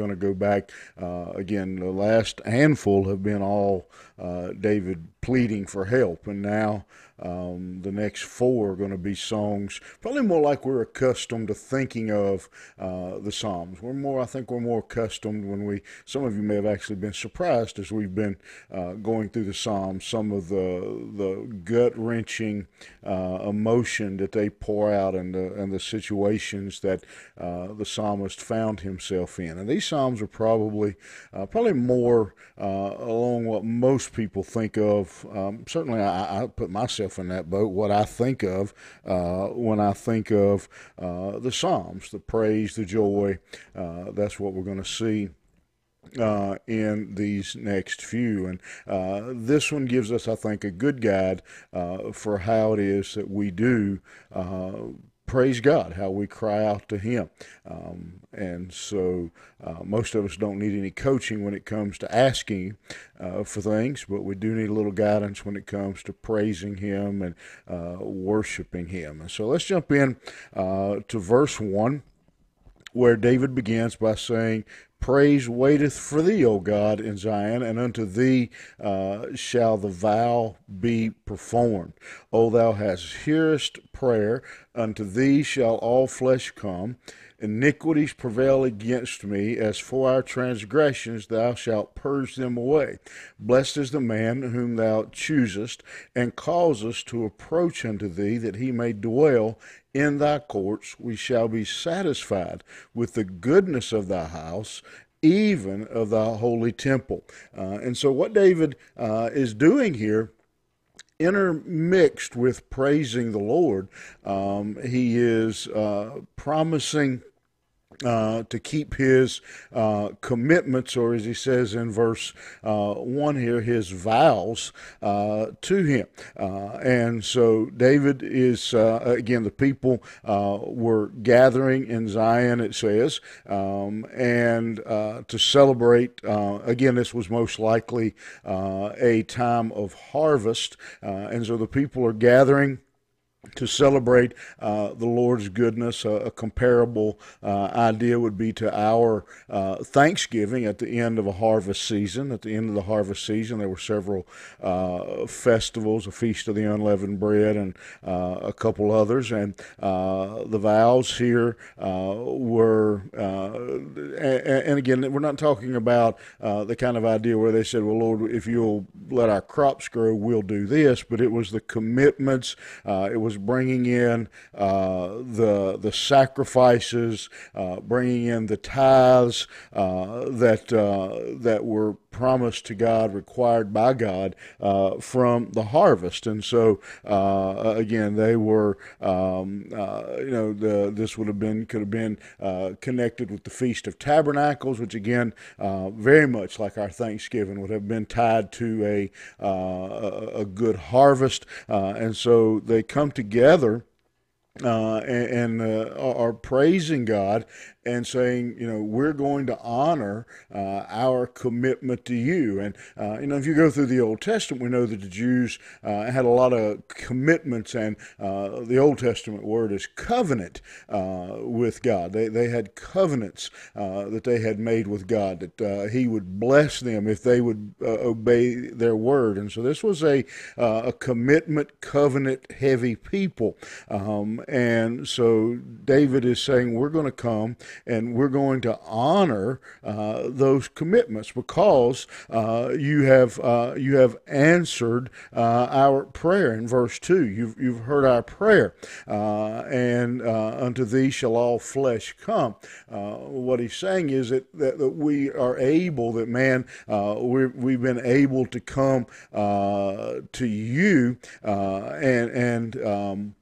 going to go back uh, again. The last handful have been all uh, David pleading for help, and now um, the next four are going to be songs, probably more like we're accustomed to thinking of uh, the Psalms. We're more, I think, we're more accustomed when we. Some of you may have actually been surprised as we've been uh, going through the Psalms. Some of the the gut wrenching uh, emotion that they pour out and the and the situations that uh, the psalmist found himself in. And these Psalms are probably uh, probably more uh, along what most people think of. Um, certainly, I, I put myself in that boat. What I think of uh, when I think of uh, the Psalms, the praise, the joy, uh, that's what we're going to see. Uh, in these next few. And uh, this one gives us, I think, a good guide uh, for how it is that we do praise God, how we cry out to Him. Um, and so uh, most of us don't need any coaching when it comes to asking uh, for things, but we do need a little guidance when it comes to praising Him and uh, worshiping Him. And so let's jump in uh, to verse 1 where David begins by saying, Praise waiteth for thee, O God, in Zion, and unto thee uh, shall the vow be performed. O thou hast hearest prayer, unto thee shall all flesh come. Iniquities prevail against me. As for our transgressions, thou shalt purge them away. Blessed is the man whom thou choosest, and causest to approach unto thee, that he may dwell in thy courts. We shall be satisfied with the goodness of thy house, even of thy holy temple. Uh, and so, what David uh, is doing here intermixed with praising the Lord, um, he is uh, promising uh, to keep his uh, commitments, or as he says in verse uh, 1 here, his vows uh, to him. Uh, and so David is, uh, again, the people were gathering in Zion, it says, um, and to celebrate, again, this was most likely a time of harvest. and so the people are gathering to celebrate uh, the Lord's goodness. A, a comparable uh, idea would be to our uh, Thanksgiving at the end of a harvest season. At the end of the harvest season, there were several uh, festivals, a feast of the unleavened bread, and uh, a couple others. And uh, the vows here were, and, and, again, we're not talking about the kind of idea where they said, "Well, Lord, if you'll let our crops grow, we'll do this," but it was the commitments. it was was bringing in uh, the the sacrifices, uh, bringing in the tithes uh, that uh, that were promised to God, required by God uh, from the harvest. And so uh, uh, again, they were um, uh, you know the, this would have been could have been connected with the Feast of Tabernacles, which again very much like our Thanksgiving would have been tied to a, a good harvest. and so they come together uh, and, and uh, are praising God and saying, you know, we're going to honor uh, our commitment to you. And, uh, you know, if you go through the Old Testament, we know that the Jews uh, had a lot of commitments, and uh, the Old Testament word is covenant with God. They, they had covenants that they had made with God, that He would bless them if they would obey their word. And so this was a, a commitment, covenant heavy people. Um, and so David is saying, we're going to come and we're going to honor uh, those commitments because uh, you have uh, you have answered uh, our prayer in verse two. You've you've heard our prayer, uh, and uh, unto thee shall all flesh come. what he's saying is that, that, that, we are able, that man, we we've been able to come to you and and um,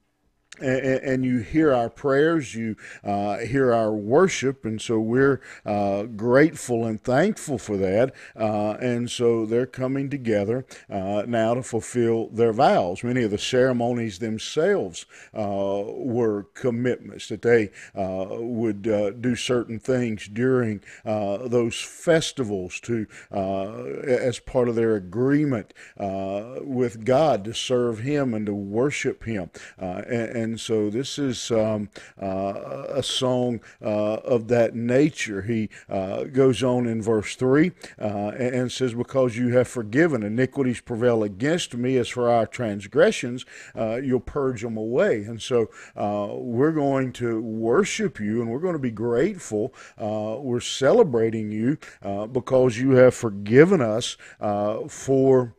and, and, you hear our prayers, you uh, hear our worship, and so we're uh, grateful and thankful for that. Uh, and so they're coming together uh, now to fulfill their vows. Many of the ceremonies themselves uh, were commitments that they uh, would do certain things during those festivals to as part of their agreement with God to serve Him and to worship Him. and and so this is um, uh, a song uh, of that nature. He uh, goes on in verse 3 uh, and, and, says, Because you have forgiven, iniquities prevail against me. As for our transgressions, uh, you'll purge them away. And so we're going to worship you and we're going to be grateful. we're celebrating you because you have forgiven us for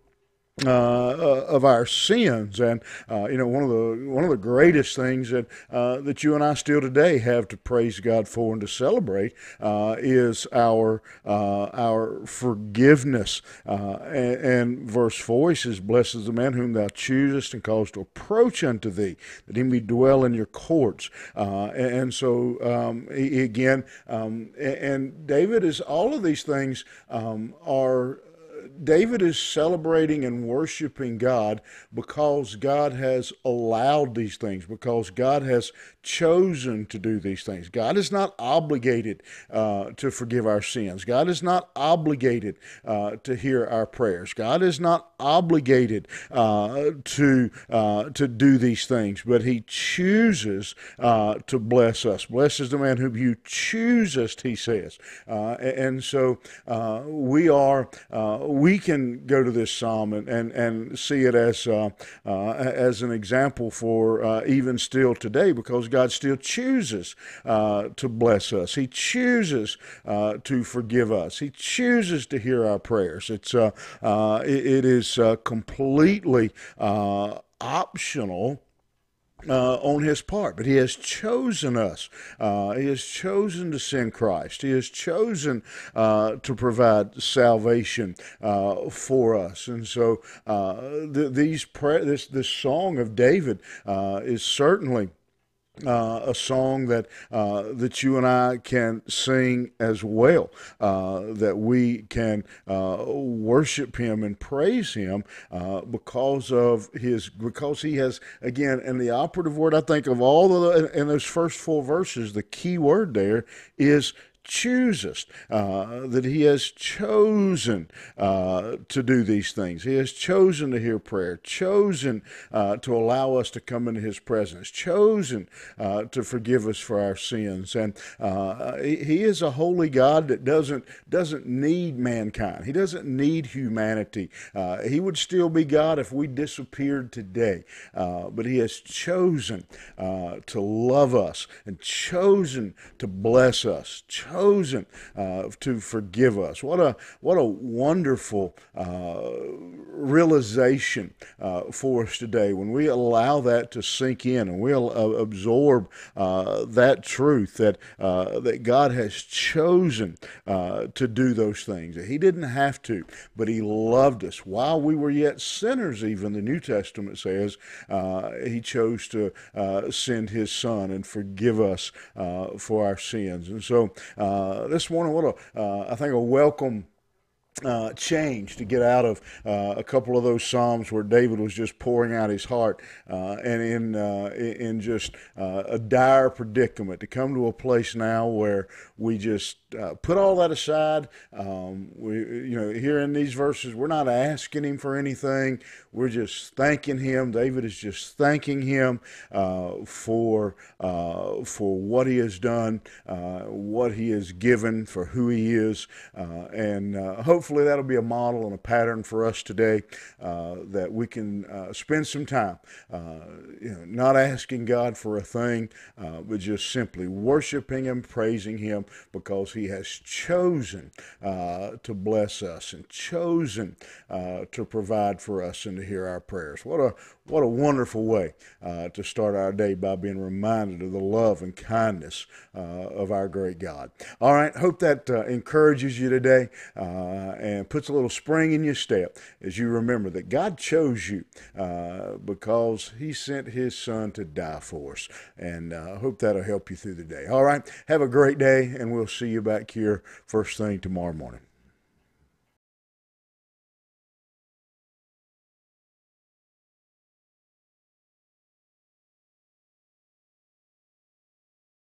uh, uh, of our sins, and uh, you know one of the one of the greatest things that uh, that you and I still today have to praise God for and to celebrate uh, is our uh, our forgiveness. And, and, verse four, says, "Blessed is the man whom thou choosest and causest to approach unto thee, that he may dwell in your courts." And, and, so um, he, again, um, and David is all of these things um, are David is celebrating and worshiping God because God has allowed these things, because God has chosen to do these things. God is not obligated uh, to forgive our sins. God is not obligated uh, to hear our prayers. God is not obligated uh, to uh, to do these things, but He chooses uh, to bless us. Blessed is the man whom you choosest, He says. Uh, and so we are we can go to this psalm and, and, and see it as as an example for even still today because God still chooses uh, to bless us. He chooses uh, to forgive us. He chooses to hear our prayers. It's uh, uh it, it is uh, completely uh, optional. Uh, on his part, but he has chosen us. Uh, he has chosen to send Christ. He has chosen uh, to provide salvation for us. And so, th- these pre- this this song of David is certainly uh, a song that uh, that you and I can sing as well. Uh, that we can uh, worship Him and praise Him uh, because of His because He has again. And the operative word I think of all the in those first four verses, the key word there is choosest, uh, that He has chosen uh, to do these things. He has chosen to hear prayer, chosen uh, to allow us to come into His presence, chosen uh, to forgive us for our sins. And uh, He is a holy God that doesn't doesn't need mankind. He doesn't need humanity. Uh, he would still be God if we disappeared today. but He has chosen to love us and chosen to bless us. Chosen chosen uh, to forgive us. What a what a wonderful uh, realization uh, for us today when we allow that to sink in and we'll uh, absorb uh, that truth that uh, that God has chosen to do those things. He didn't have to, but He loved us while we were yet sinners. Even the New Testament says He chose to send His Son and forgive us for our sins. And so this morning, what a, uh, I think a welcome uh, change to get out of uh, a couple of those psalms where David was just pouring out his heart uh, and in uh, in just uh, a dire predicament to come to a place now where we just uh, put all that aside. Um, we you know here in these verses we're not asking him for anything. We're just thanking him. David is just thanking him for for what he has done, what he has given, for who he is, and hopefully hopefully that'll be a model and a pattern for us today uh, that we can uh, spend some time, uh, you know, not asking God for a thing, uh, but just simply worshiping Him, praising Him because He has chosen uh, to bless us and chosen to provide for us and to hear our prayers. What a what a wonderful way to start our day by being reminded of the love and kindness of our great God. All right, hope that encourages you today and puts a little spring in your step as you remember that God chose you uh, because He sent His Son to die for us. And uh, I hope that'll help you through the day. All right, have a great day, and we'll see you back here first thing tomorrow morning.